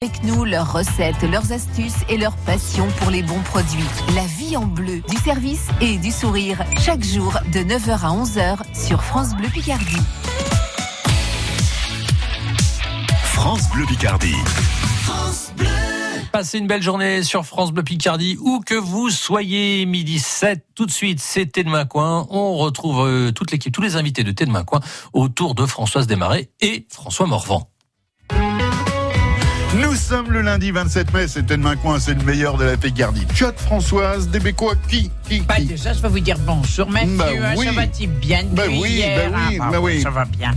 Avec nous, leurs recettes, leurs astuces et leur passion pour les bons produits. La vie en bleu, du service et du sourire. Chaque jour de 9h à 11h sur France Bleu Picardie. France Bleu Picardie. Passez une belle journée sur France Bleu Picardie, où que vous soyez, midi 7, tout de suite, c'est Thé de Coin. On retrouve euh, toute l'équipe, tous les invités de Thé de Coin autour de Françoise Desmarais et François Morvan. Nous sommes le lundi 27 mai, c'est Demain Coin, c'est le meilleur de la Picardie. Tchot Françoise, des Bécois, qui, qui, Bah déjà, je vais vous dire bonjour, Mathieu. Bah hein, oui. Ça va-t-il bien Bah oui, hier bah oui, Ah, bah oui. Ça va bien.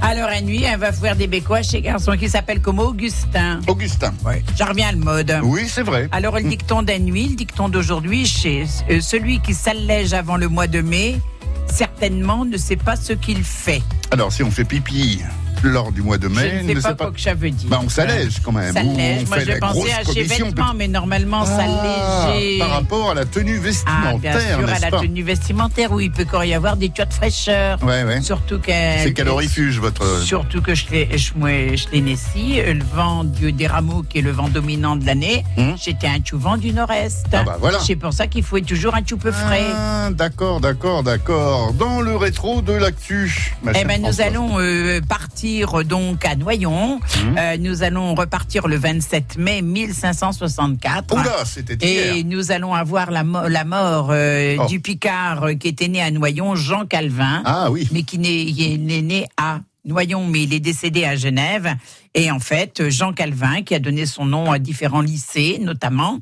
Alors, à nuit, elle va faire des bécois chez garçon qui s'appelle comme Augustin. Augustin. Ouais. J'en reviens à le mode. Oui, c'est vrai. Alors, le dicton de nuit, le dicton d'aujourd'hui, chez euh, celui qui s'allège avant le mois de mai, certainement ne sait pas ce qu'il fait. Alors, si on fait pipi lors du mois de mai, je ne sais pas, quoi que ça veut dire. Bah, on s'allège quand même. S'allège. Moi, pensais grosse à chez vêtements, mais normalement, Ah, s'alléger. Par rapport à la tenue Ah, vestimentaire, bien sûr, à la pas tenue vestimentaire, où il peut encore y avoir des tuyaux de fraîcheur. Ouais, ouais. Surtout qu'elle. C'est calorifuge, votre. Surtout que je l'ai, naissi, euh, le vent du, des rameaux qui est le vent dominant de l'année, Hum. j'étais un vent du nord-est. Ah bah voilà. C'est pour ça qu'il faut être toujours un chou peu frais. Ah, d'accord, d'accord, d'accord. Dans le rétro de l'actu. Eh ben, nous allons euh, partir donc à Noyon. Hum. Euh, nous allons repartir le 27 mai 1564. Oula, c'était hier. Et nous allons avoir la, mo- la mort euh, Oh. du Picard euh, qui était né à Noyon, Jean Calvin, Ah oui. mais qui n'est- né, né à Noyon, mais il est décédé à Genève. Et en fait, Jean Calvin, qui a donné son nom à différents lycées, notamment,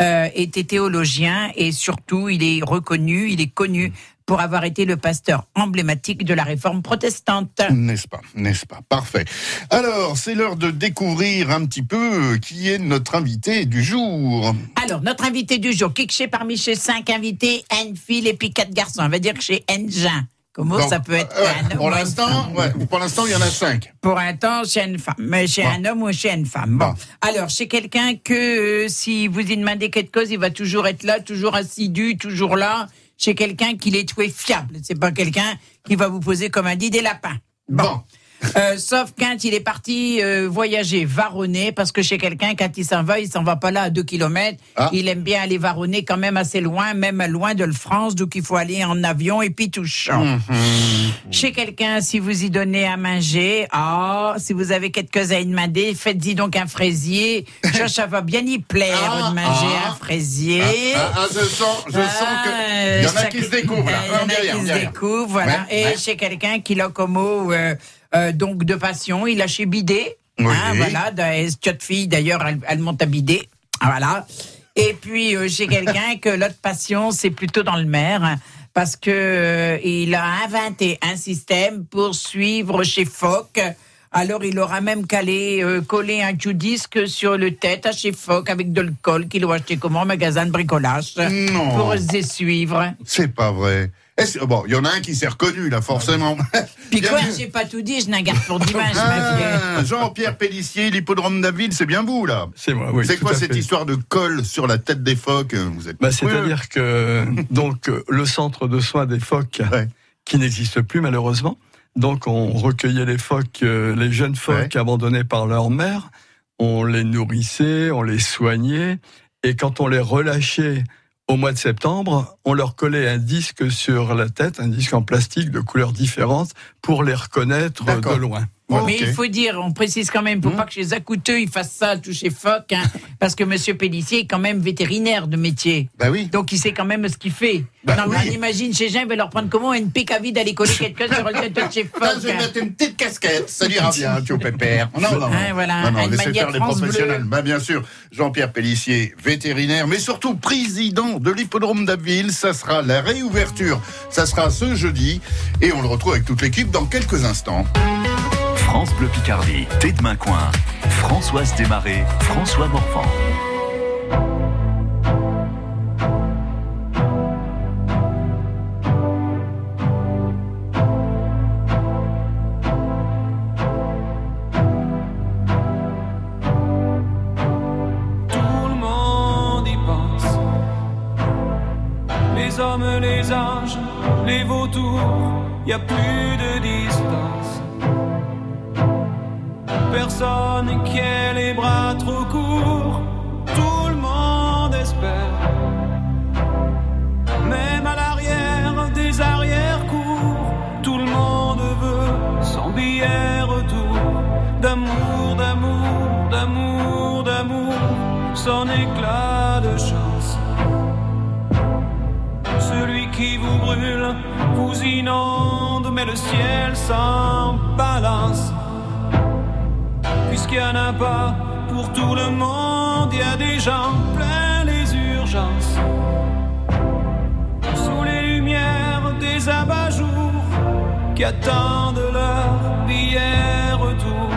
euh, était théologien et surtout, il est reconnu, il est connu pour avoir été le pasteur emblématique de la réforme protestante. N'est-ce pas, n'est-ce pas? Parfait. Alors, c'est l'heure de découvrir un petit peu euh, qui est notre invité du jour. Alors, notre invité du jour, qui que chez parmi chez cinq invités, une fille et puis quatre garçons. On va dire que chez Engin. Comment Donc, ça peut être euh, un Pour l'instant, femme ouais, pour l'instant, il y en a cinq. Pour un temps, chez une femme. Mais chez Bon. un homme ou chez une femme. Bon. Bon. Alors, chez quelqu'un que euh, si vous y demandez quelque chose, il va toujours être là, toujours assidu, toujours là. Chez quelqu'un qui est trouvé fiable. C'est pas quelqu'un qui va vous poser comme un dit des lapins. Bon. Euh, sauf quand il est parti euh, voyager, varonner, parce que chez quelqu'un, quand il s'en va, il s'en va pas là à deux kilomètres. Ah. Il aime bien aller varonner quand même assez loin, même loin de la France, donc il faut aller en avion et puis tout chaud. Mhm. Chez quelqu'un, si vous y donnez à manger, ah, si vous avez quelque chose à demander, faites-y donc un fraisier. Ça, ça va bien y plaire Ah, de manger ah. un fraisier. Ah, ah, je sens, je sens que il y en a qui se découvrent. Là. Il y en a qui se découvrent, voilà. Ouais, Et ouais. chez quelqu'un qui l'a comme mot, euh, euh, donc de passion, il a chez Bidet. Oui. Hein, voilà, cette fille d'ailleurs, elle, elle monte à Bidet. Ah, Voilà. Et puis euh, chez quelqu'un que l'autre passion, c'est plutôt dans le maire. hein, Parce que euh, il a inventé un système pour suivre chez Foch. Alors il aura même calé, euh, collé un tout disque sur le tête à chez Foch avec de l'alcool qu'il a acheté comment au magasin de bricolage Non. pour se suivre. C'est pas vrai. Est-ce- Bon, il y en a un qui s'est reconnu, là, forcément. Puis Bien quoi, j'ai pas tout dit, je n'en garde pour dimanche. Ah, Jean-Pierre Pellissier, l'hippodrome d'Aville, c'est bien vous, là. C'est moi, oui. c'est quoi cette fait. histoire de colle sur la tête des phoques Vous êtes bah. C'est-à-dire que donc euh, le centre de soins des phoques, Ouais. qui n'existe plus malheureusement, donc on recueillait les phoques, euh, les jeunes phoques abandonnés par leur mère, on les nourrissait, on les soignait, et quand on les relâchait au mois de septembre, on leur collait un disque sur la tête, un disque en plastique de couleurs différentes, pour les reconnaître de loin. Mais il faut dire, on précise quand même, pour pas que chez Acouteux, ils fassent ça, toucher phoque, hein, parce que Monsieur Pellissier est quand même vétérinaire de métier. Bah oui. Donc il sait quand même ce qu'il fait. Bah non, mais on imagine chez Jean, il va leur prendre comment une pique à vide d'aller coller quelque chose sur le tête de chez Ah, phoque. je vais mettre une petite casquette, ça ira bien, tu pépère. Non, non, non. Hein, voilà, non, laissez faire les professionnels. Bah, bien sûr, Jean-Pierre Pellissier, vétérinaire, mais surtout président de l'hippodrome d'Abbeville. Ça sera la réouverture. Ça sera ce jeudi. Et on le retrouve avec toute l'équipe dans quelques instants. France Bleu Picardie, Thé de Coin. Françoise Desmarais, François Morvan. Tout le monde y pense. Les hommes, les anges, les vautours, y a plus de distance. Personne qui ait les bras trop courts. Tout le monde espère, même à l'arrière des arrière-cours. Tout le monde veut son billet retour. D'amour, d'amour, d'amour, d'amour, son éclat de chance. Celui qui vous brûle vous inonde, mais le ciel s'en balance. Puisqu'il n'y en a pas pour tout le monde, il y a des gens plein les urgences. Sous les lumières des abat-jours qui attendent leur billet retour.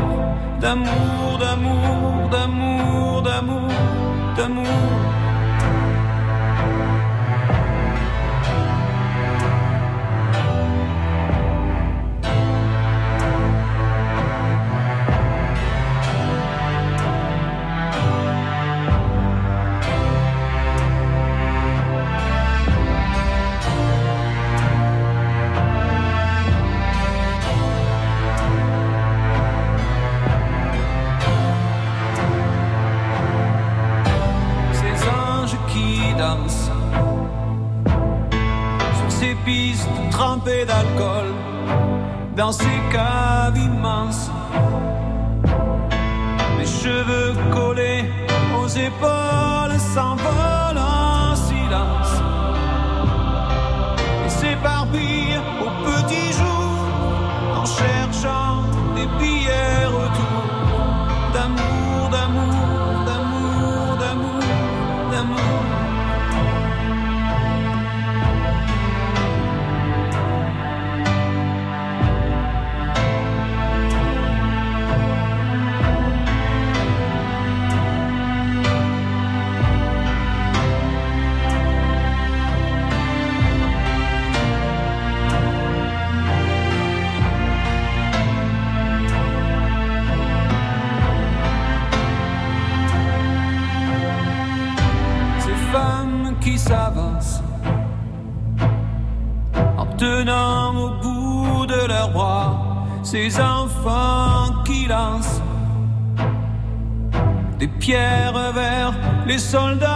D'amour, d'amour, d'amour, d'amour, d'amour. Pistes trempées d'alcool, dans ces caves immenses, les cheveux collés aux épaules s'envolent les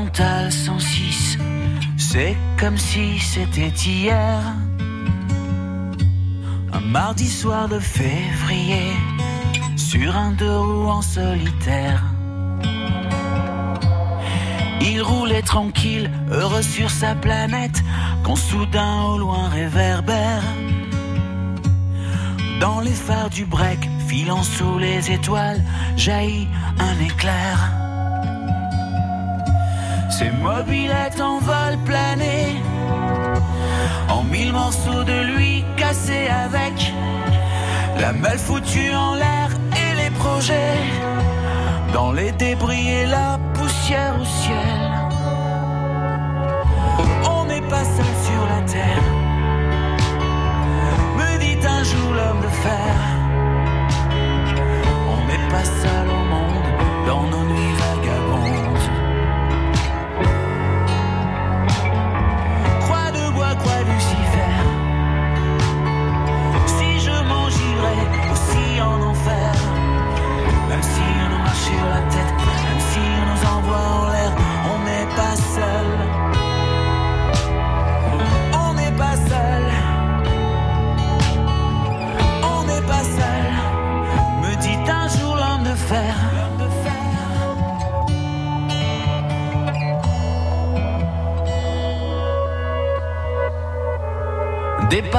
Départemental 106, c'est comme si c'était hier. Un mardi soir de février, sur un deux roues en solitaire. Il roulait tranquille, heureux sur sa planète, quand soudain au loin réverbère. Dans les phares du break, filant sous les étoiles, jaillit un éclair. Ses mobilettes en vol plané, en mille morceaux de lui cassés avec la malle foutue en l'air et les projets dans les débris et la poussière au ciel. On n'est pas seul sur la terre, me dit un jour l'homme de fer. On n'est pas seul au monde dans nos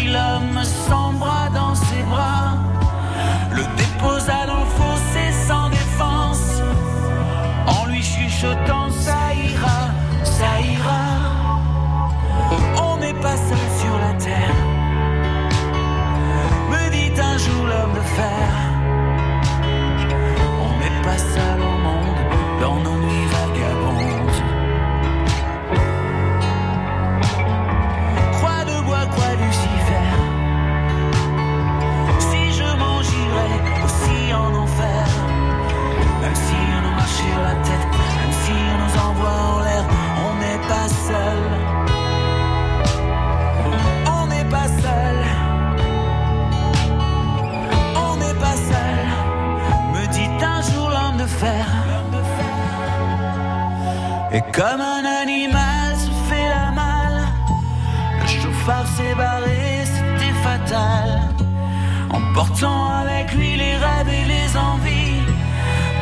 L'homme sans bras dans ses bras, le déposa dans le fossé sans défense, en lui chuchotant ça ira, ça ira. On n'est pas seul sur la terre, me dit un jour l'homme de fer. On n'est pas seul nous en l'air, on n'est pas seul. On n'est pas seul. On n'est pas seul. Me dit un jour l'homme de fer. Et comme un animal se fait la malle, le chauffard s'est barré, c'était fatal. Emportant avec lui les rêves et les envies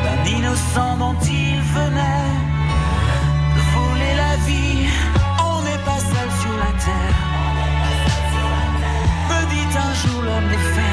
d'un innocent dont il venait un jour l'homme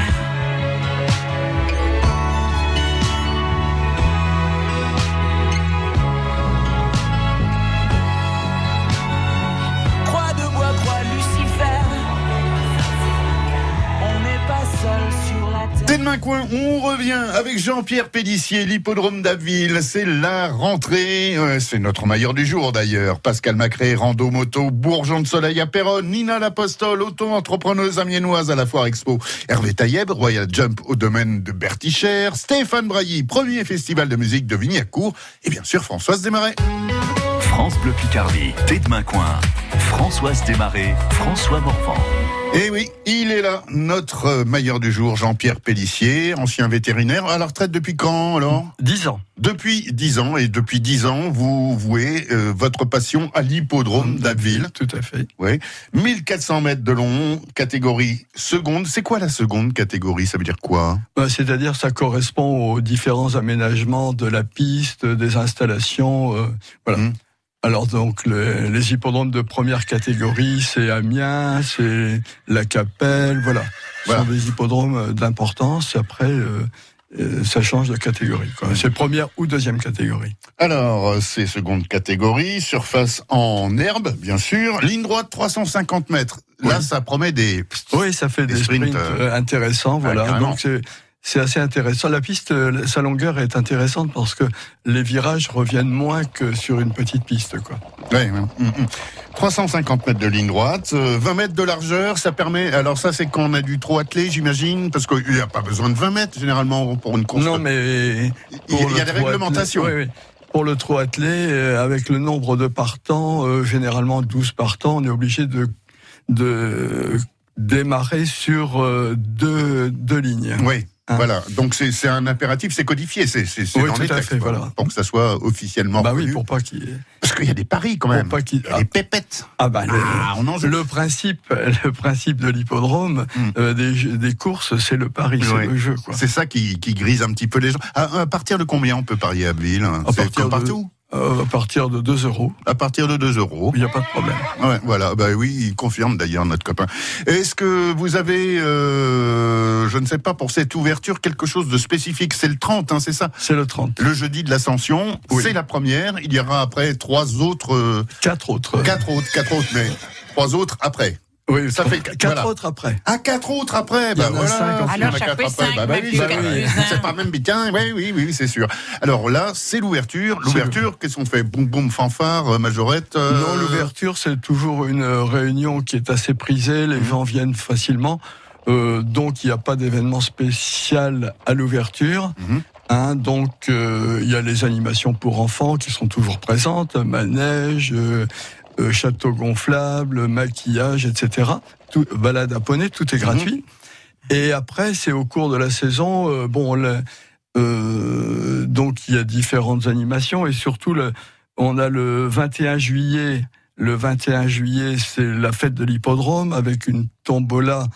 sur la terre. T'es de main coin, on revient avec Jean-Pierre Pélissier, l'hippodrome d'Abbeville. C'est la rentrée. C'est notre maillot du jour d'ailleurs. Pascal Macré, rando moto, bourgeon de soleil à Péronne, Nina Lapostole, auto-entrepreneuse amiénoise à la Foire Expo, Hervé Taïeb, Royal Jump au domaine de Bertichère, Stéphane Brailly, premier festival de musique de Vigny-à-Court, et bien sûr Françoise Desmarais. France Bleu Picardie, Tête de Coin. Françoise Desmarais, François Morvan. Et oui, il est là, notre maillot du jour, Jean-Pierre Pélissier, ancien vétérinaire. À la retraite depuis quand alors? 10 ans. Depuis 10 ans, et depuis 10 ans, vous vouez euh, votre passion à l'hippodrome d'Abbeville. Tout à fait. Oui. 1400 mètres de long, catégorie seconde. C'est quoi la seconde catégorie? Ça veut dire quoi? Bah, C'est-à-dire ça correspond aux différents aménagements de la piste, des installations. euh, voilà. Mhm. Alors donc le- les hippodromes de première catégorie, c'est Amiens, c'est la Capelle, voilà. Ce Voilà. sont des hippodromes d'importance. Après, euh, euh, ça change de catégorie. C'est première ou deuxième catégorie. Alors, c'est seconde catégorie, surface en herbe, bien sûr. Ligne droite, 350 mètres. Là, Oui. ça promet des... Oui, ça fait Des des, sprints, sprints, euh, intéressants, voilà. carrément. Donc c'est c'est assez intéressant. La piste, euh, sa longueur est intéressante parce que les virages reviennent moins que sur une petite piste, quoi. Ouais, ouais. Mm, mm. 350 mètres de ligne droite, euh, 20 mètres de largeur, ça permet... Alors ça, c'est quand on a du trop attelé, j'imagine, parce qu'il n'y a pas besoin de 20 mètres, généralement, pour une course. Non, mais Il y a- pour il y a le des réglementations. attelé- oui, oui. Pour le trot attelé, euh, avec le nombre de partants, euh, généralement 12 partants, on est obligé de de démarrer sur euh, deux, deux lignes. Oui. Hein. Voilà, donc c'est un impératif, c'est codifié, c'est Oui, dans tout les à textes, fait, quoi, voilà. pour que ça soit officiellement Bah oui, pour pas qu'il ait- Parce qu'il y a des paris quand pour même, pas qu'il il y a des pépettes. ah bah le- Ah, on en. Le principe, le principe de l'hippodrome, Hmm. euh, des, des courses, c'est le pari, c'est le jeu. Quoi. C'est ça qui, qui grise un petit peu les gens. À, à partir de combien on peut parier à Abbeville À C'est partir de- partout Euh, à partir de 2 euros, À partir de 2 euros. il n'y a pas de problème. Ouais, voilà, bah oui, il confirme d'ailleurs notre copain. Est-ce que vous avez, euh, je ne sais pas, pour cette ouverture, quelque chose de spécifique? C'est le 30, hein, c'est ça? C'est le 30. Le jeudi de l'Ascension, Oui. c'est la première. Il y aura après trois autres, euh, Quatre autres. quatre autres, quatre autres, mais trois autres après. Oui, Ça fait- quatre voilà. autres après. Ah, quatre autres après Il y en bah a voilà. cinq, Alors, chaque quatre fois, après. cinq, Bah, bah oui, bah oui. C'est pas même bien. Oui, oui, oui, c'est sûr. Alors là, c'est l'ouverture. L'ouverture, qu'est-ce qu'on fait? Boum, boum, fanfare, euh, majorette euh, Non, l'ouverture, c'est toujours une euh, réunion qui est assez prisée, les gens viennent facilement. Euh, donc il n'y a pas d'événement spécial à l'ouverture. Mhm. Hein, donc euh, il y a les animations pour enfants qui sont toujours présentes, manège, euh, euh, château gonflable, maquillage, etc. Tout, balade à poney, tout est gratuit. Et après, c'est au cours de la saison, euh, bon, le- euh, donc il y a différentes animations et surtout le, on a le 21 juillet. Le 21 juillet, c'est la fête de l'hippodrome avec une tombola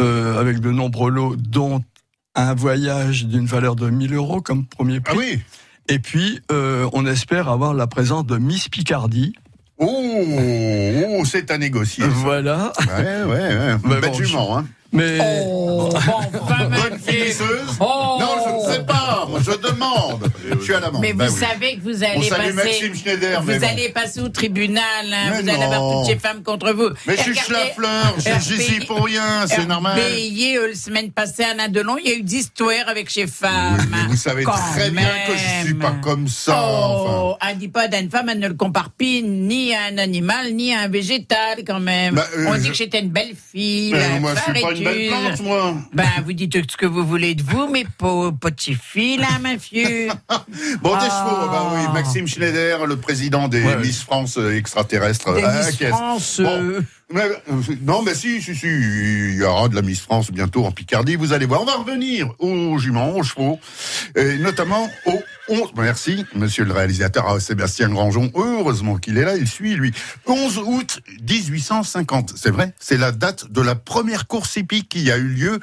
avec de nombreux lots, dont un voyage d'une valeur de 1000 euros comme premier prix. Ah oui Et puis, euh, on espère avoir la présence de Miss Picardie. Oh, oh, c'est à négocier. ça. Voilà. Ouais, ouais, ouais. Mais Bête bon, jument, hein. Mais Oh, bon, enfin, je demande. Je suis à l'amende. Mais vous Bah oui. savez que vous allez passer. Maxime Schneider. Vous mais bon. allez passer au tribunal, hein, vous allez avoir toutes ces femmes contre vous. Mais je suis regardez, fleur, j'y suis pour rien, c'est normal. RPI, euh, la semaine passée à Nadelon, il y a eu d'histoires avec ces femmes. Oui, mais vous savez Quand très bien que je suis même. pas comme ça. Oh, enfin. on dit pas d'une femme, elle ne le compare pas ni à un animal, ni à un végétal, quand même. Bah, euh, on dit je- que j'étais une belle fille. Mais la moi, je suis pas une belle plante, moi. Ben, vous dites ce que vous voulez de vous, mais filles, là, ma fille. Bon, des Ah. chevaux, bah oui, Maxime Schneider, le président des Ouais. Miss France euh, extraterrestres. Des la Miss. France, Bon. euh, Mais, euh, non, mais si, si, si, il y aura de la Miss France bientôt en Picardie, vous allez voir. On va revenir aux juments, aux chevaux, et notamment au 11, merci, monsieur le réalisateur ah, Sébastien Grangeon, heureusement qu'il est là, il suit, lui. 11 août 1850, c'est vrai, c'est la date de la première course hippique qui a eu lieu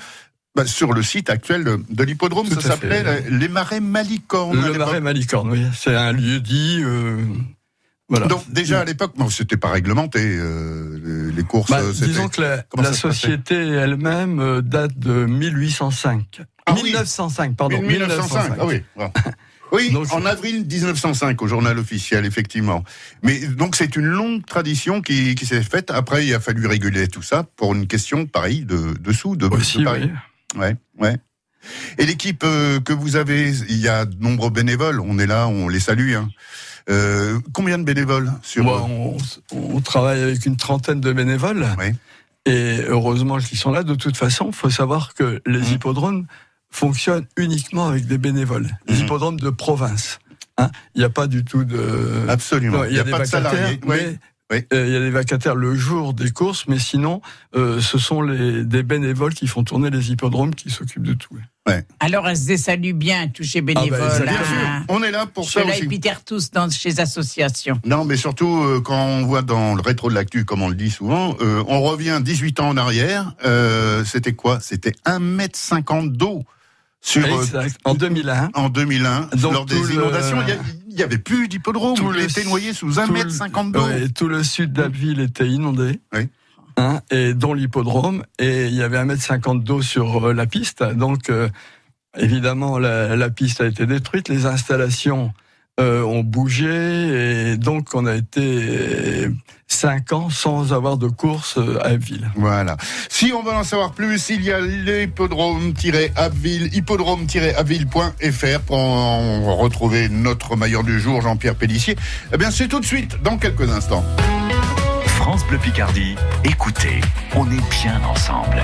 bah, sur le site actuel de, de l'hippodrome, ça s'appelait les Marais Malicorne. le marais Malicorne, oui. C'est un lieu dit. euh, voilà. Donc déjà à l'époque, bon, c'était pas réglementé euh, les, courses. Bah, disons que la, société elle-même euh, date de 1805. Ah oui. 1905, pardon. 1905. Ah oui. bon. Oui, Donc, en avril 1905 au journal officiel, effectivement. Mais donc c'est une longue tradition qui, qui s'est faite. Après, il a fallu réguler tout ça pour une question pareille de, de sous, de, de Aussi, pareil. oui. Ouais, ouais. Et l'équipe euh, que vous avez, il y a de nombreux bénévoles. On est là, on les salue. Hein. Euh, combien de bénévoles sur Bon, on, on travaille avec une trentaine de bénévoles. Et heureusement qu'ils sont là. De toute façon, il faut savoir que les Mhm. hippodromes fonctionnent uniquement avec des bénévoles. Les Mhm. hippodromes de province. Hein, Il n'y a pas du tout de. Absolument. Il n'y a, des pas de salariés. Oui. Mais Oui. euh, il y a des vacataires le jour des courses, mais sinon, euh, ce sont les, des bénévoles qui font tourner les hippodromes qui s'occupent de tout. Alors, elle se salue bien, tous ces bénévoles. Ah bah, hein. on est là pour ça Ceux-là, aussi. tous dans, chez associations. Non, mais surtout euh, quand on voit dans le rétro de l'actu, comme on le dit souvent, euh, on revient 18 ans en arrière. euh, C'était quoi? C'était 1m50 d'eau sur euh, Exact. En 2001, en 2001 Donc, lors des le- inondations. Il y a- Il n'y avait plus d'hippodrome. Tout était noyé sous tout le- 1m50 d'eau. ouais, tout le sud d'Abbeville était inondé. Oui. Hein, et dont l'hippodrome, et il y avait 1m50 d'eau sur euh, la piste. Donc, euh, évidemment, la, la piste a été détruite, les installations euh, ont bougé, et donc on a été cinq ans sans avoir de course euh, à Abbeville. Voilà. Si on veut en savoir plus, il y a l'hippodrome-abbeville, hippodrome-abbeville.fr pour en retrouver notre maillot du jour, Jean-Pierre Pellissier. Eh bien, c'est tout de suite, dans quelques instants. France Bleu Picardie, écoutez, on est bien ensemble.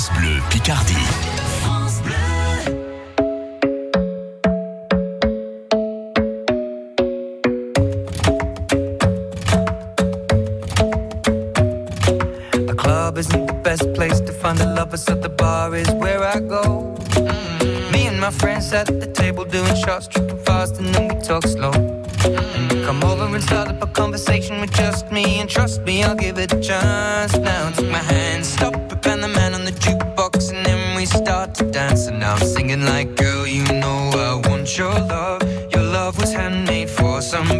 France Bleu Picardie. France Bleu. Club isn't the best place to find a lover, so the bar is where I go. Mm -hmm. Me and my friends at the table doing shots, tripping fast, and then we talk slow. Mm-hmm. Come over and start up a conversation with just me, and trust me, I'll give it a chance. Now take my hand singing like, girl, you know I want your love. Your love was handmade for some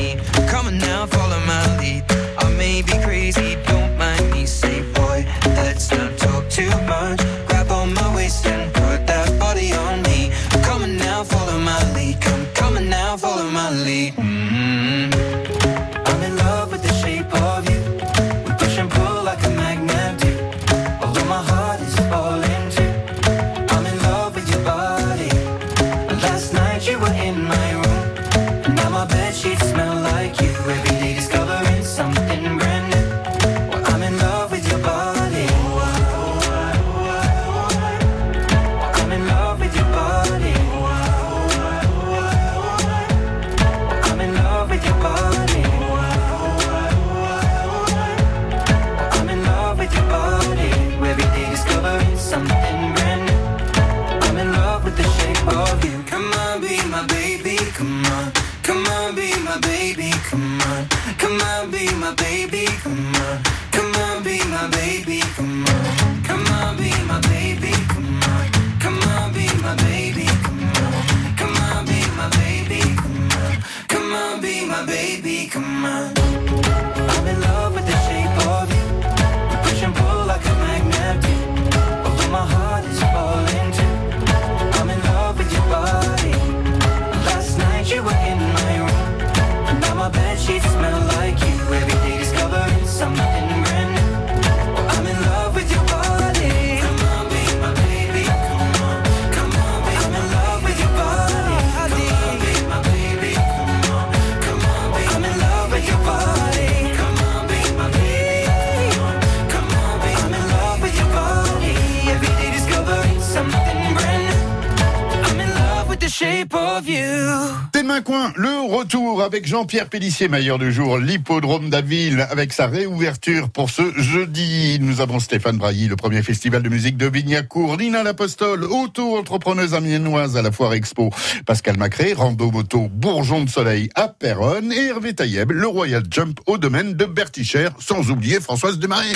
avec Jean-Pierre Pellissier, meilleur du jour, l'hippodrome d'Aville, avec sa réouverture pour ce jeudi. Nous avons Stéphane Brailly, le premier festival de musique de Vignacourt, Nina L'Apostole, auto-entrepreneuse amiénoise à la Foire Expo, Pascal Macré, Rando Moto, Bourgeon de Soleil à Péronne et Hervé Tailleb, le Royal Jump au domaine de Bertichère, sans oublier Françoise Desmarais.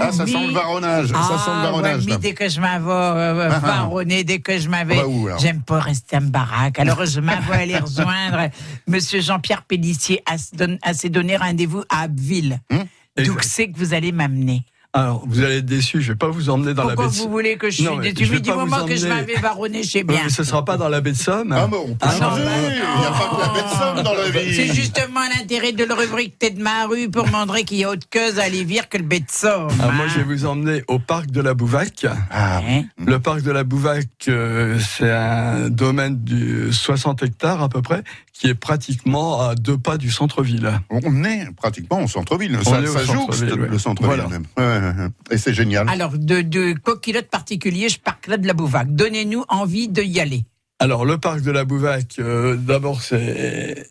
Ah, ça sent le varonnage. ça sent le varonnage. ouais, là. mais dès que je m'avoue euh, Ah, ah. varonner, dès que je m'avais, Bah, où, alors j'aime pas rester en baraque. Alors je m'avoue aller rejoindre Monsieur Jean-Pierre Pellissier à, se à s'est donné rendez-vous à Abbeville. Hum? D'où Exact. c'est que vous allez m'amener? Alors, vous allez être déçus, je vais pas vous emmener dans Pourquoi la baie de vous voulez que je Non, suis déçu je du pas vous moment que je emmener- m'avais sais Oui, bien. mais ce sera pas dans la baie de Somme. Ah, mais on peut Ah, changer. non, Il n'y a pas que la bête somme dans la vie. C'est justement l'intérêt de la rubrique Tête de ma rue pour montrer qu'il y a autre chose à aller vire que le bête somme. Ah, moi, je vais vous emmener au parc de la Bouvac. Ah, Hein? Le parc de la Bouvac, euh, c'est un domaine de 60 hectares à peu près, qui est pratiquement à deux pas du centre-ville. on est pratiquement au centre-ville. On Ça, est au ça jouxte centre-ville, ouais. le centre-ville Voilà. même. Ouais. Et c'est génial. Alors, de, de coquilote particulier, je parle là de la Bouvac. Donnez-nous envie de y aller. Alors, le parc de la Bouvac, euh, d'abord, c'est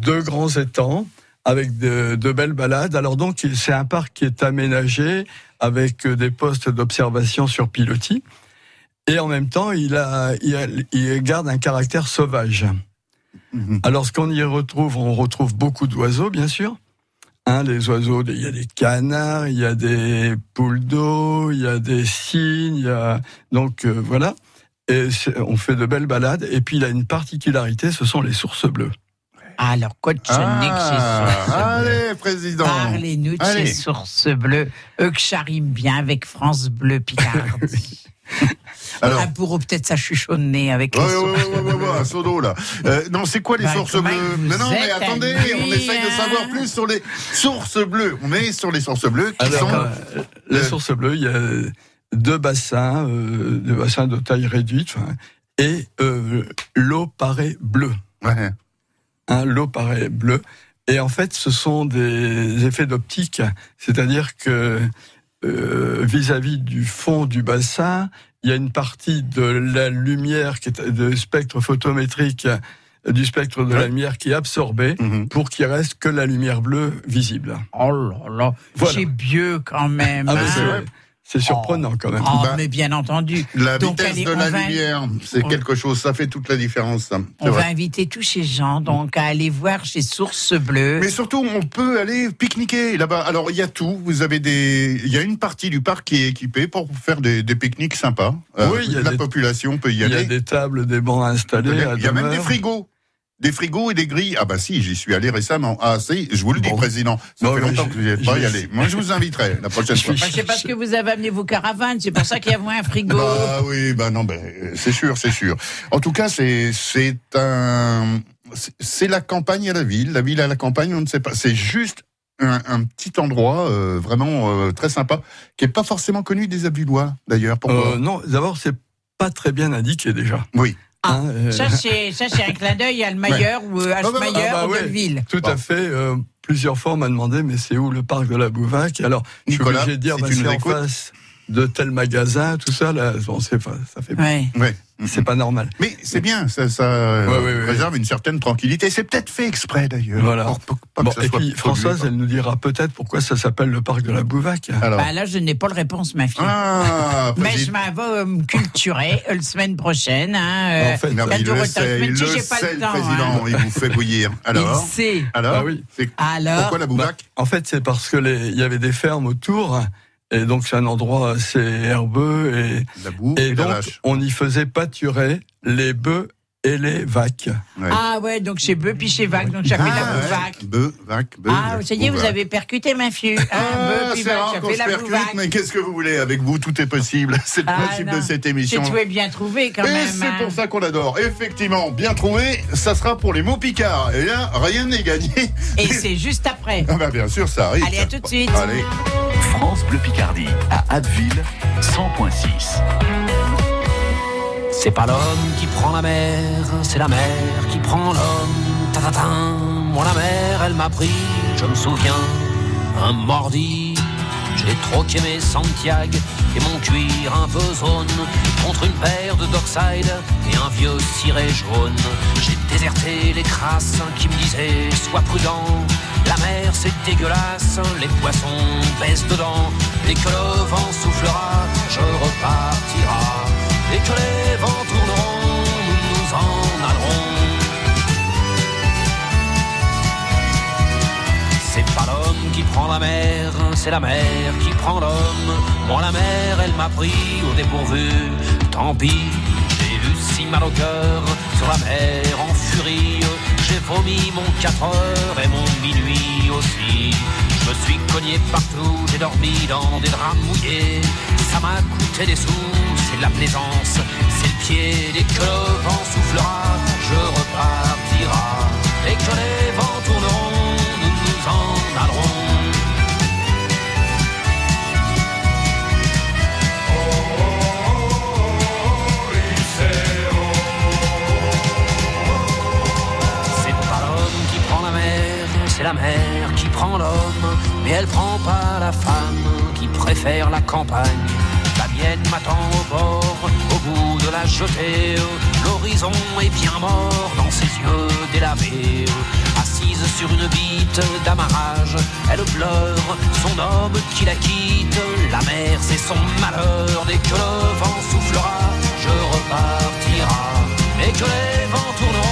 deux grands étangs avec de, de belles balades. Alors donc, c'est un parc qui est aménagé avec euh, des postes d'observation sur pilotis. Et en même temps, il, a, il, a- il garde un caractère sauvage. Mhm. Alors, ce qu'on y retrouve, on retrouve beaucoup d'oiseaux, bien sûr. Hein, les oiseaux, il y a des canards, il y a des poules d'eau, il y a des cygnes, il y a... donc euh, voilà. Et on fait de belles balades. Et puis il a une particularité, ce sont les sources bleues. Alors, coach Nick chez Source Bleue. Ah, allez, président. Parlez-nous de Allez. chez Source Bleue, eux que j'arrive bien avec France Bleu Picardie. Alors. Un bourreau peut-être ça chuchonner avec Ouais, les ouais, sources. ouais, ouais, ouais, ouais, un seau d'eau, là. Euh, non, c'est quoi les Bah, sources bleues Mais non, mais attendez, on essaye de hein. savoir plus sur les sources bleues. On est sur les sources bleues qui Alors, sont. euh, les sources bleues, il y a deux bassins, euh, deux bassins de taille réduite, et euh, l'eau paraît bleue. Ouais. Hein, l'eau paraît bleue. Et en fait, ce sont des effets d'optique, c'est-à-dire que euh, vis-à-vis du fond du bassin, il y a une partie de la lumière qui est de spectre photométrique euh, du spectre de la lumière qui est absorbé Mhm. pour qu'il reste que la lumière bleue visible. Oh là là, Voilà. j'ai vieux quand même. Ah, hein. C'est. C'est surprenant quand même. Oh, Bah, mais bien entendu. La Donc, vitesse allez, de la va- lumière, c'est on- quelque chose, ça fait toute la différence. ça. C'est On vrai. va inviter tous ces gens donc à aller voir chez Source Bleue. Mais surtout, on peut aller pique-niquer là-bas. Alors, il y a tout. Vous avez des, il y a une partie du parc qui est équipée pour faire des, des pique-niques sympas. Euh, Oui, il y a la des- population peut y Il y a aller. des tables, des bancs installés. Il y a même des frigos. Des frigos et des grilles. Ah bah si, j'y suis allé récemment. Ah si, je vous le dis, Bon. président. Ça Bon, fait longtemps je- que vous n'y êtes pas y aller. Moi, je vous inviterai la prochaine Je fois. Bah, c'est parce que vous avez amené vos caravanes, c'est pour ça qu'il y a moins un frigo. Bah oui, bah non, ben c'est sûr, c'est sûr. En tout cas, c'est c'est un c'est- la campagne à la ville, la ville à la campagne, on ne sait pas. C'est juste un, un petit endroit euh, vraiment euh, très sympa, qui est pas forcément connu des Abulois d'ailleurs. Euh, non, d'abord, c'est pas très bien indiqué déjà. Oui. Ah, Hein, euh, Ça, c'est ça, c'est un clin d'œil à Almayer ou euh, bah, bah, Almayer ah bah ou ouais. Belleville. Tout Bon. à fait. euh, plusieurs fois, on m'a demandé, mais c'est où le parc de la Bouvac? Alors, je suis Nicolas, obligé de dire, si bah, c'est en face de tel magasin, tout ça. Là, bon, pas, ça fait, Ouais. C'est pas normal. Mais c'est bien, ça, ça euh, Ouais, ouais, ouais. réserve une certaine tranquillité. C'est peut-être fait exprès d'ailleurs. Voilà. Pour- pour- pas Bon, que ça et soit puis, Françoise, elle nous dira peut-être pourquoi ça s'appelle le parc de la Bouvac. Alors. Bah, là, je n'ai pas la réponse, ma fille. Ah, Mais je m'en vais euh, me culturer euh, la semaine prochaine. Hein, En fait, Non, il le sait, il le pas temps, président, il vous fait bouillir. Alors, Il sait. alors, Ah oui. Alors, pourquoi la Bouvac En fait, c'est parce que il y avait des fermes autour. Et donc, c'est un endroit assez herbeux. Et, La boue et et la donc, vache. on y faisait pâturer les bœufs et les vaques. Ouais. ah ouais, donc chez Beu puis chez Vac, donc j'appelle la Ah, ouais. Bouvac. Beu, vac, beu, Ah, ça y est, vous avez percuté ma fille. Ah, Ah, c'est Vac, rare se la percute, mais qu'est-ce que vous voulez Avec vous, tout est possible. C'est le Ah, principe non. de cette C'est émission. tout est bien trouvé quand Et même. c'est hein. pour ça qu'on adore. Effectivement, bien trouvé, ça sera pour les mots picards. Et là, rien n'est gagné. Et c'est juste après. Ah bah bien sûr, ça arrive. Allez, à tout de suite. Allez. France Bleu Picardie à Abbeville 100.6. C'est pas l'homme qui prend la mer, c'est la mer qui prend l'homme. Ta-ta-ta. Moi la mer, elle m'a pris, je me souviens, un mordi. J'ai troqué mes Santiago et mon cuir un peu zone contre une paire de Dockside et un vieux ciré jaune. J'ai déserté les crasses qui me disaient sois prudent. La mer c'est dégueulasse, les poissons baissent dedans. Dès que le vent soufflera, je repartira. Dès que les vents tourneront, nous nous en allerons. C'est pas l'homme qui prend la mer, c'est la mer qui prend l'homme. Moi, la mer, elle m'a pris au dépourvu. Tant pis, j'ai eu si mal au cœur. Sur la mer, en furie, j'ai vomi mon 4 heures et mon minuit aussi. Je me suis cogné partout, j'ai dormi dans des draps mouillés. Ça m'a coûté des sous, c'est de la plaisance, c'est le pied. Dès que le vent soufflera, je repartira. Et que les vents tourneront, nous nous en allerons. C'est la mer qui prend l'homme. Mais elle prend pas la femme qui préfère la campagne. La mienne m'attend au bord, au bout de la jetée. L'horizon est bien mort dans ses yeux délavés. Assise sur une bite d'amarrage, elle pleure son homme qui la quitte. La mer, c'est son malheur. Dès que le vent soufflera, je repartira. Et que les vents tourneront,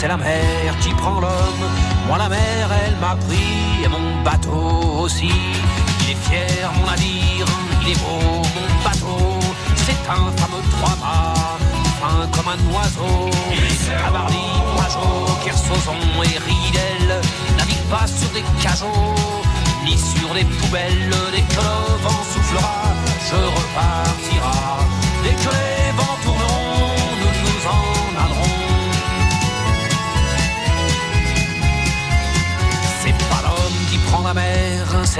c'est la mer qui prend l'homme. Moi la mer, elle m'a pris et mon bateau aussi. Il est fier mon navire, il est beau mon bateau. C'est un fameux trois-mâts, fin comme un oiseau. Cabarly, Pajot, Kersozon et Ridel navigue pas sur des cajots ni sur des poubelles. Dès que le vent soufflera,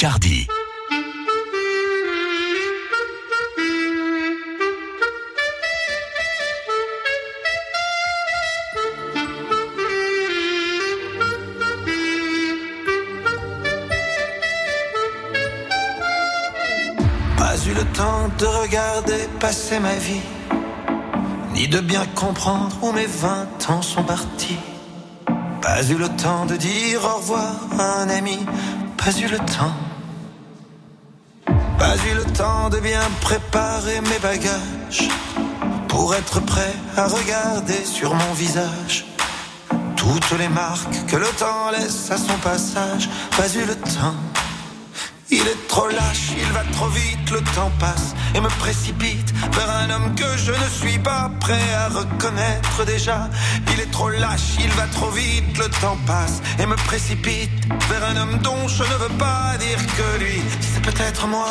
Pas eu le temps de regarder passer ma vie, ni de bien comprendre où mes vingt ans sont partis. Pas eu le temps de dire au revoir à un ami, pas eu le temps. De bien préparer mes bagages, pour être prêt à regarder sur mon visage toutes les marques que le temps laisse à son passage. Pas eu le temps. Il est trop lâche, il va trop vite, le temps passe et me précipite vers un homme que je ne suis pas prêt à reconnaître déjà. Il est trop lâche, il va trop vite, le temps passe et me précipite vers un homme dont je ne veux pas dire que lui, c'est peut-être moi.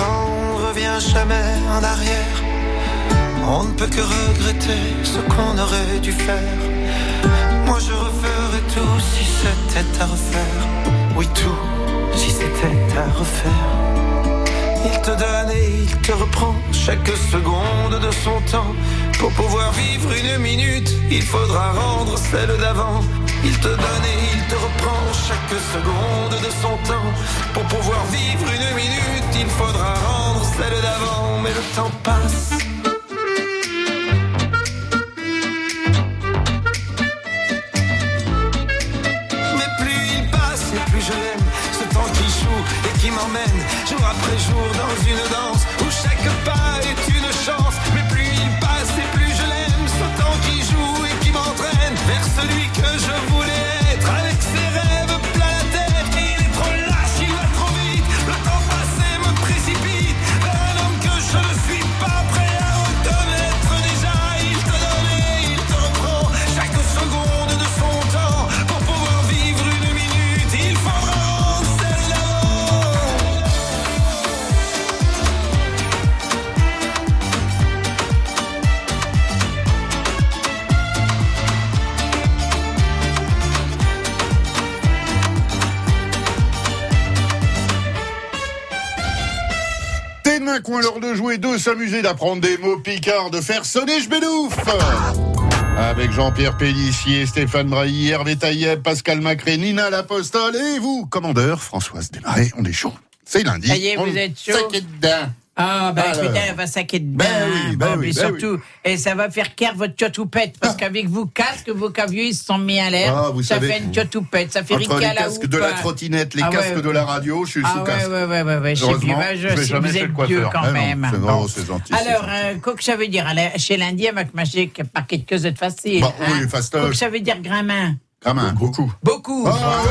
Temps, on revient jamais en arrière. On ne peut que regretter ce qu'on aurait dû faire. Moi, je referais tout si c'était à refaire. Oui, tout si c'était à refaire. Il te donne et il te reprend chaque seconde de son temps. Pour pouvoir vivre une minute, il faudra rendre celle d'avant. Il te donne et il te reprend chaque seconde de son temps. Pour pouvoir vivre une minute, il faudra rendre celle d'avant. Mais le temps passe. Mais plus il passe et plus je l'aime. Ce temps qui joue et qui m'emmène jour après jour dans une danse où chaque pas est une de main coin l'heure de jouer, de s'amuser, d'apprendre des mots picards, de faire sonner Jbedouf Avec Jean-Pierre Pellissier, Stéphane Brailly, Hervé Taïeb, Pascal Macré, Nina L'Apostole et vous, commandeur Françoise Desmarais, on est chaud. C'est lundi. Ça y est, on vous êtes chaud. Ah, bah Alors. putain, elle va saquer dedans. Ben oui, ben Bon, oui, mais ben surtout, et ça va faire caire votre tchotoupette, parce qu'avec vos casques, vos cavieux, ils se sont mis à l'air. Ah, vous ça savez, fait une tchotoupette, ça fait Entre les la casques de la houppe. trottinette, les Ah casques ouais. de la radio, je suis Ah sous casque. ouais, ouais, ouais, ouais, je sais plus, bah, je je jamais vous êtes vieux quand Ah non, même. c'est- Bon. c'est gentil, Alors, euh, quoi que ça veut dire Chez lundi, avec magique, par quelque chose de facile. Bah oui, hein. fastoche. Quoi que ça veut dire gramin Gramin. Beaucoup. Beaucoup. Ah.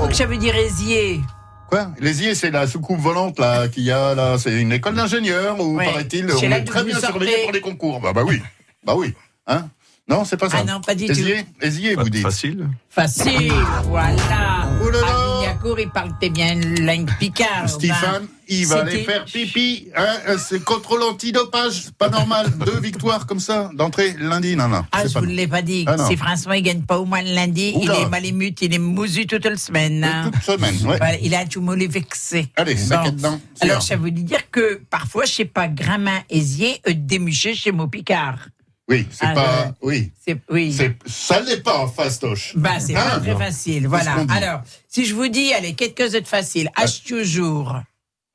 Quoi que ça veut dire aisier Quoi? Lésier, c'est la soucoupe volante là qu'il y a là. C'est une école d'ingénieurs où Ouais. paraît-il on est très vous bien surveillé pour les concours. Bah bah oui, bah oui. Hein? Non, c'est pas ça. Ah non, pas du Lésier, Lésier, vous dites. Facile. Facile, voilà. Oh là là. À Vignacourt, il parle bien langue picard. Stéphane, il va aller faire pipi. Hein c'est contrôle antidopage, c'est pas normal. Deux victoires comme ça d'entrée lundi, non non. Ah, je pas vous l'ai pas dit. Ah, si François, il gagne pas au moins le lundi, Oula. il est malémute, il est mousu toute la semaine. hein. Toute semaine, ouais. Voilà, il a tout mollet vexé. Allez, ça est dedans. Alors, ça veut dire que parfois, je sais pas, Gramin Aisier, euh, démuché chez mon Picard. Oui, c'est Ah, pas. Oui. C'est, oui. C'est, ça l'est pas, fastoche. Bah, c'est pas Ah, très facile. Voilà. Alors, si je vous dis, allez, quelque chose de facile, H toujours.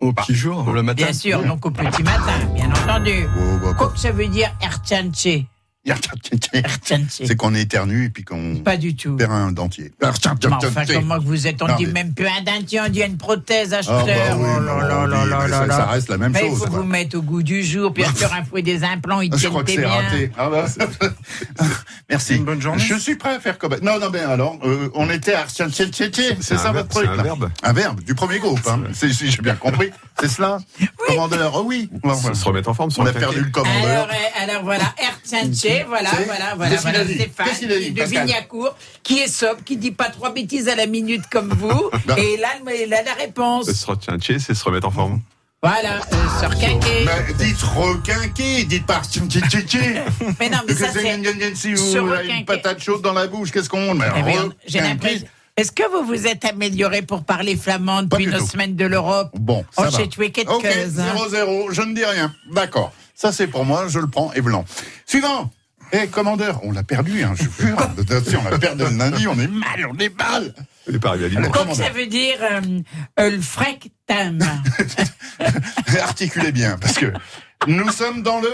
Au petit jour, le matin. Bien sûr, donc au petit matin, bien entendu. Oh, bah, Quoi que ça veut dire Erchanche. C'est qu'on éternue et puis qu'on Pas du tout. perd un dentier. Enfin, comment que vous êtes On Non, dit mais- même plus un dentier, on dit une prothèse acheteur. ça, reste la même Mais chose. Il faut quoi. vous mettre au goût du jour, puis faire un fouet des implants, ils Je crois que c'est bien. raté. Ah bah, Merci. Une bonne journée. Je suis prêt à faire comme. Non, non, mais alors, euh, on était à c'est C'est ça votre truc un là verbe. Un verbe du premier groupe. Hein. C'est- Si j'ai bien compris, c'est cela. Commandeur, oh oui. Voilà. se remettre en forme On a perdu le commandeur. Alors, euh, alors voilà, Erchanche, voilà, voilà, voilà, voilà, Stéphane, de Vignacourt, qui est sobre, qui dit pas trois bêtises à la minute comme vous, et là, il a la réponse. Se retient, c'est se remettre en forme. Voilà, euh, sur quinquet. Mais dites requinqué, dites pas Artian Mais non, mais ça, c'est... Si se vous avez une requinquer. patate chaude dans la bouche, qu'est-ce qu'on. Eh J'ai l'impression. Est-ce que vous vous êtes amélioré pour parler flamand depuis nos tout. semaines de l'Europe Bon, Oh, ça va. j'ai tué Ok, chose, hein. 0-0, je ne dis rien. D'accord. Ça, c'est pour moi, je le prends et blanc. Suivant. Eh, commandeur, on l'a perdu, hein, je vous jure. Attention, on l'a perdu le lundi, on est mal, on est mal. Il est pas arrivé à Alors, dimanche. Comme ça veut dire euh, euh, le frec tam. Articulez bien, parce que nous sommes dans le.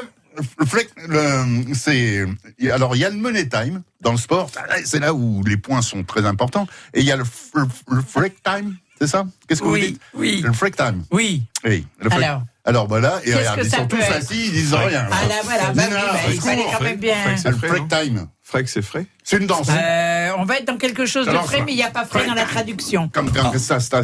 C'est alors il y a le money time dans le sport, c'est là où les points sont très importants, et il y a le, le, freak time, c'est ça? Qu'est-ce que vous Oui, dites? oui. Le freak time. Oui. Oui. Le freak- Alors? Alors voilà, et regarde, ils ça sont tous assis, ils disent rien. Ah là, voilà, bah, bah, il fallait quand même bien. Freak, c'est Le frais, freak time, Freak, c'est frais c'est une danse. Euh, on va être dans quelque chose de Alors, frais, mais il n'y a pas frais dans la traduction. Comme ça, ça, ça,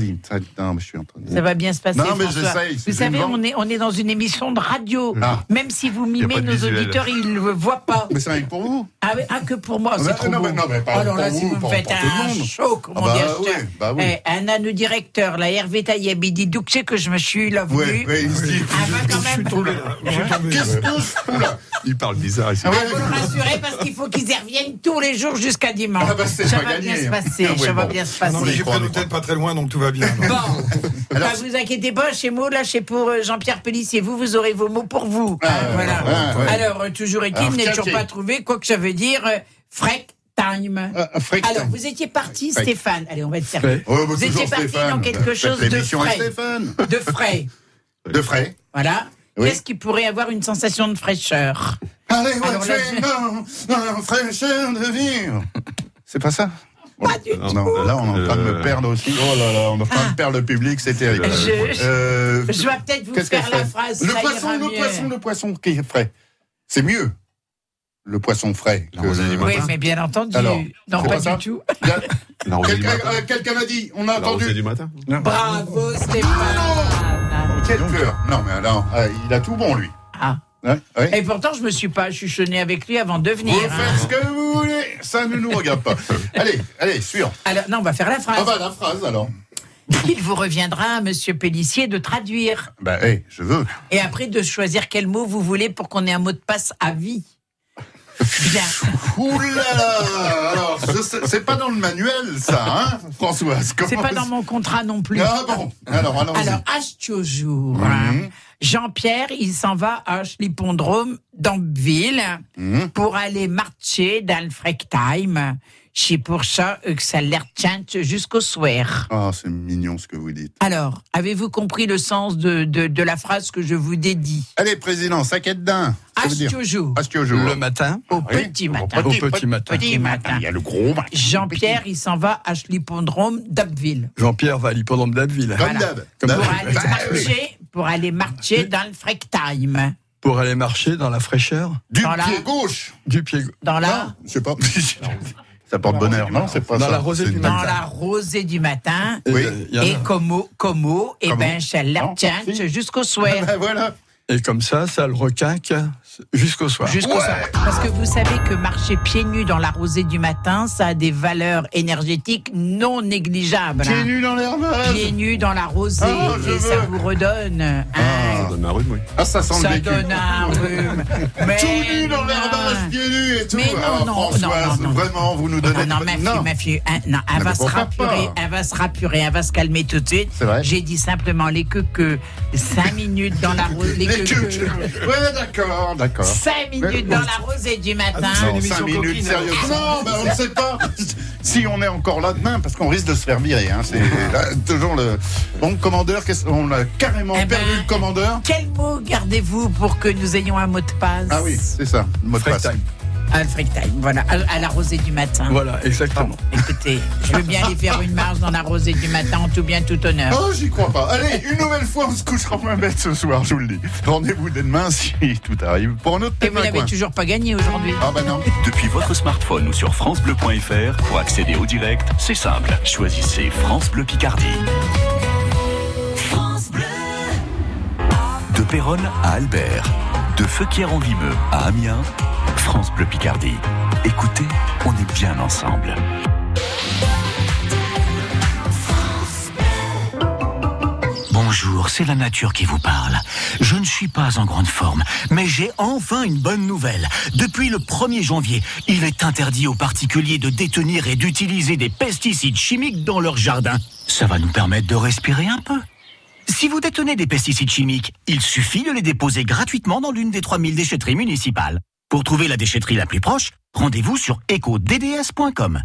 non, mais je suis en train de. Ça va bien se passer. Non, mais j'essaye, c'est Vous savez, on est, on est dans une émission de radio. Ah. Même si vous mimez nos visuel. auditeurs, ils ne le voient pas. Mais c'est pour vous. Ah, ah, que pour moi, c'est Ah, trop non, beau. mais- non, mais pas Alors là, pour si vous, vous me faites le un show, comment Ah bah dire, oui, je- bah oui. Eh, un âne directeur, la Hervé Taïeb, il dit d'où que c'est que je me suis là Oui, venu. oui, il se dit. Ah, bah. Qu'est-ce que je. Il parle bizarre ici. Ah, vous me rassurez parce qu'il faut qu'ils y reviennent tous les jours jusqu'à dimanche. Ah bah, ça va gagné. bien se passer, Ah oui, ça va bon. bien se passer. Non, mais j'ai pris l'hôtel pas très loin, donc tout va bien. Bon, Alors, Ah, vous inquiétez pas, chez moi, là, c'est pour euh, Jean-Pierre Pellissier. Vous, vous aurez vos mots pour vous. Ah, voilà. ouais, ouais. Alors, euh, toujours est-il, n'est toujours pas trouvé quoi que ça veut dire euh, freak time. Ah, Alors, vous étiez parti. Stéphane. Allez, on va être sérieux. Oh, bah, Vous étiez parti Stéphane. dans quelque chose de frais. De frais. De frais. Voilà. Oui. Qu'est-ce qui pourrait avoir une sensation de fraîcheur? Allez, fraîcheur de vivre. C'est pas ça Pas du non, non, là, on est en train de me Euh. perdre aussi. Oh là là, on est en train de perdre le public, c'est terrible. Je- Euh, Je vais peut-être vous qu'elle faire la phrase. Le poisson, le mieux. poisson, le poisson qui est frais. C'est mieux. Le poisson frais. Que Oui, matin. mais bien entendu. Alors, non, pas du tout. Quelqu'un euh, quelqu'un m'a dit, on a entendu. du matin. Bravo, Stéphane. Quel cœur Non, mais alors, euh, il a tout bon, lui. Ouais, ouais. Et pourtant, je me suis pas chuchonné avec lui avant de venir. Vous hein. faites ce que vous voulez, ça ne nous regarde pas. allez, allez, sûr. Alors, non, on va faire la phrase. Ah bah la phrase alors. Il vous reviendra, monsieur Pellissier, de traduire. Bah, hé, je veux. Et après, de choisir quel mot vous voulez pour qu'on ait un mot de passe à vie. Bien. Ouh là là Alors, c'est pas dans le manuel, ça, hein, Françoise C'est pas dans mon contrat non plus. Ah bon Alors, allons-y. Alors, H toujours. Mhm. Jean-Pierre, il s'en va à l'hippodrome d'Ampville Mhm. pour aller marcher dans le freak time. C'est pour ça euh, que ça l'air chante jusqu'au soir. Ah, c'est mignon ce que vous dites. Alors, avez-vous compris le sens de, de, de la phrase que je vous dédie Allez, président, saquette d'un. Ça veut H dire toujours. Astio Le matin, Au Oui, petit au matin. au petit matin. Petit matin. Il y a le gros matin. Jean-Pierre, il s'en va à l'hippodrome d'Abbeville. Jean-Pierre va à l'hippodrome d'Abbeville Comme Voilà. d'hab. Comme D'hab. Pour aller Bah, marcher, pour aller marcher dans le freak time. pour aller marcher dans la fraîcheur Du pied gauche. du pied Dans la, Non, je sais pas. ça porte bonheur, non C'est pas Dans ça. la rosée C'est du une- dans la rosée du matin. Et, Oui. euh, il y en a- Et comme mot, et Comment ben, ça l'air Non, jusqu'au soir. Ben voilà. et comme ça, ça le requinque jusqu'au soir. Jusqu'au soir. Parce que vous savez que marcher pieds nus dans la rosée du matin, ça a des valeurs énergétiques non négligeables. Pieds hein. nus dans l'herbe. Pieds nus dans la rosée, Ah, et ça veux. vous redonne. hein, Ça donne un rhume, oui. Ah, ça sent le ça vécu. donne un rhume. Mais Tout nu dans non. l'herbage, pieds nus et tout. Mais non, Ah, non, Françoise, non, non, non. vraiment, vous nous donnez. Ah non, ma fille, ma fille, hein, non, elle va se rapurer, pas elle va se rapurer, elle va se calmer tout de suite. C'est vrai. J'ai dit simplement les que que 5 minutes dans la rosée, les, Les que cucs. Ouais, d'accord, d'accord. 5 minutes dans la rosée du matin. Une Non, émission 5 minutes, coquine. Non, ben, on ne sait pas si on est encore là demain, parce qu'on risque de se faire virer. Hein. C'est là, toujours le. Bon, commandeur, qu'est-ce- on a carrément Eh ben, perdu le commandeur. Quel mot gardez-vous pour que nous ayons un mot de passe? Ah oui, c'est ça, le mot de passe. time. Le freak time, voilà, à, à la rosée du matin. Voilà, exactement. Écoutez, je veux bien aller faire une marche dans la rosée du matin en tout bien, tout honneur. Oh, j'y crois pas. Allez, une nouvelle fois, on se couchera moins bête ce soir, je vous le dis. Rendez-vous dès demain si tout arrive pour un autre Et thème vous n'avez toujours pas gagné aujourd'hui. Ah bah non. Depuis votre smartphone ou sur FranceBleu.fr, pour accéder au direct, c'est simple. Choisissez France Bleu Picardie. De Péronne à Albert, de Feuquières-en-Vimeux à Amiens, France Bleu Picardie. Écoutez, on est bien ensemble. Bonjour, c'est la nature qui vous parle. Je ne suis pas en grande forme, mais j'ai enfin une bonne nouvelle. Depuis le 1er janvier, il est interdit aux particuliers de détenir et d'utiliser des pesticides chimiques dans leur jardin. Ça va nous permettre de respirer un peu. Si vous détenez des pesticides chimiques, il suffit de les déposer gratuitement dans l'une des 3000 déchetteries municipales. Pour trouver la déchetterie la plus proche, rendez-vous sur ecodds.com.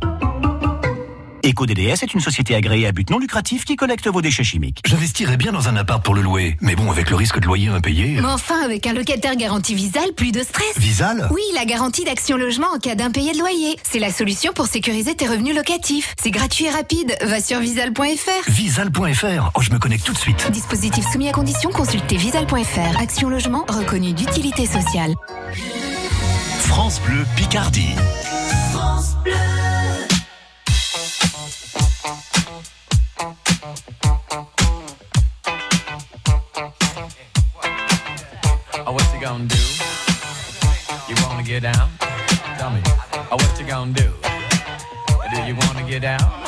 EcoDDS est une société agréée à but non lucratif qui collecte vos déchets chimiques. J'investirais bien dans un appart pour le louer, mais bon, avec le risque de loyer impayé. Euh. Mais enfin, avec un locataire garanti Visal, plus de stress. Visal Oui, la garantie d'action logement en cas d'impayé de loyer. C'est la solution pour sécuriser tes revenus locatifs. C'est gratuit et rapide. Va sur visal.fr. Visal.fr. Oh, je me connecte tout de suite. Dispositif soumis à condition, consultez visal.fr. Action logement reconnue d'utilité sociale. France Bleu Picardie. France Bleu. Oh, what you gonna do? You wanna get down? Tell me. Oh, what you gonna do? Do you wanna get down?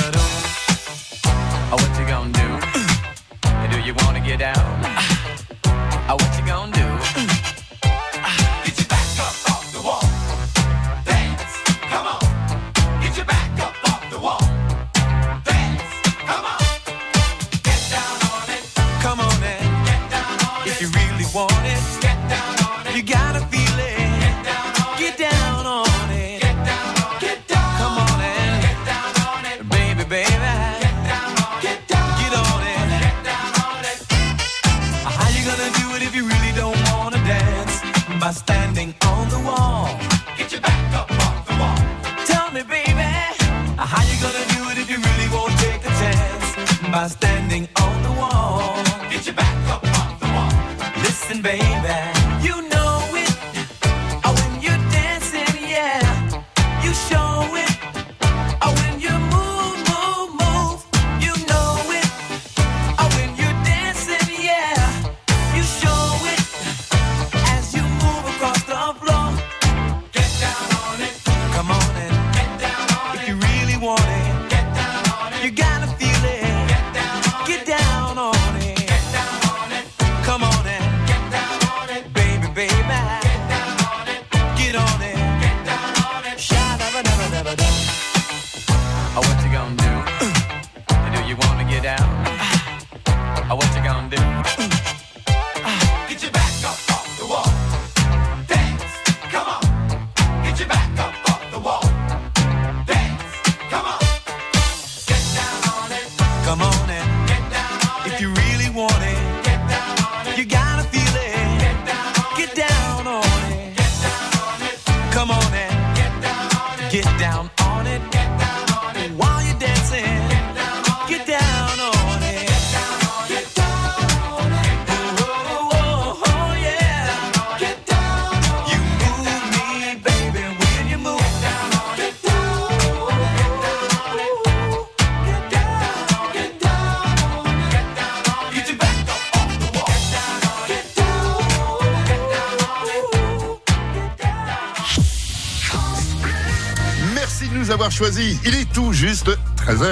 Choisi. Il est tout juste 13h.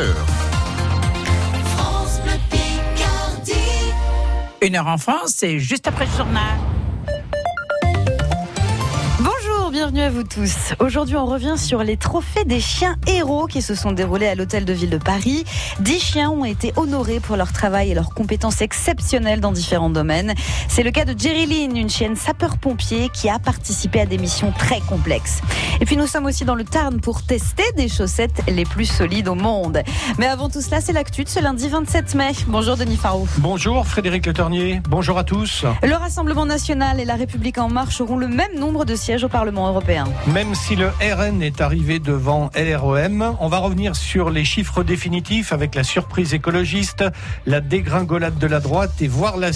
Une heure en France, c'est juste après le journal. Bonjour, bienvenue à vous tous. Aujourd'hui, on revient sur les trophées des chiens héros qui se sont déroulés à l'hôtel de ville de Paris. Dix chiens ont été honorés pour leur travail et leurs compétences exceptionnelles dans différents domaines. C'est le cas de Jerry Lynn, une chienne sapeur-pompier qui a participé à des missions très complexes. Et puis nous sommes aussi dans le Tarn pour tester des chaussettes les plus solides au monde. Mais avant tout cela, c'est l'actu de ce lundi 27 mai. Bonjour Denis Farou. Bonjour Frédéric Le Ternier, bonjour à tous. Le Rassemblement national et la République en marche auront le même nombre de sièges au Parlement européen. Même si le RN est arrivé devant LREM, on va revenir sur les chiffres définitifs avec la surprise écologiste, la dégringolade de la droite et voir la.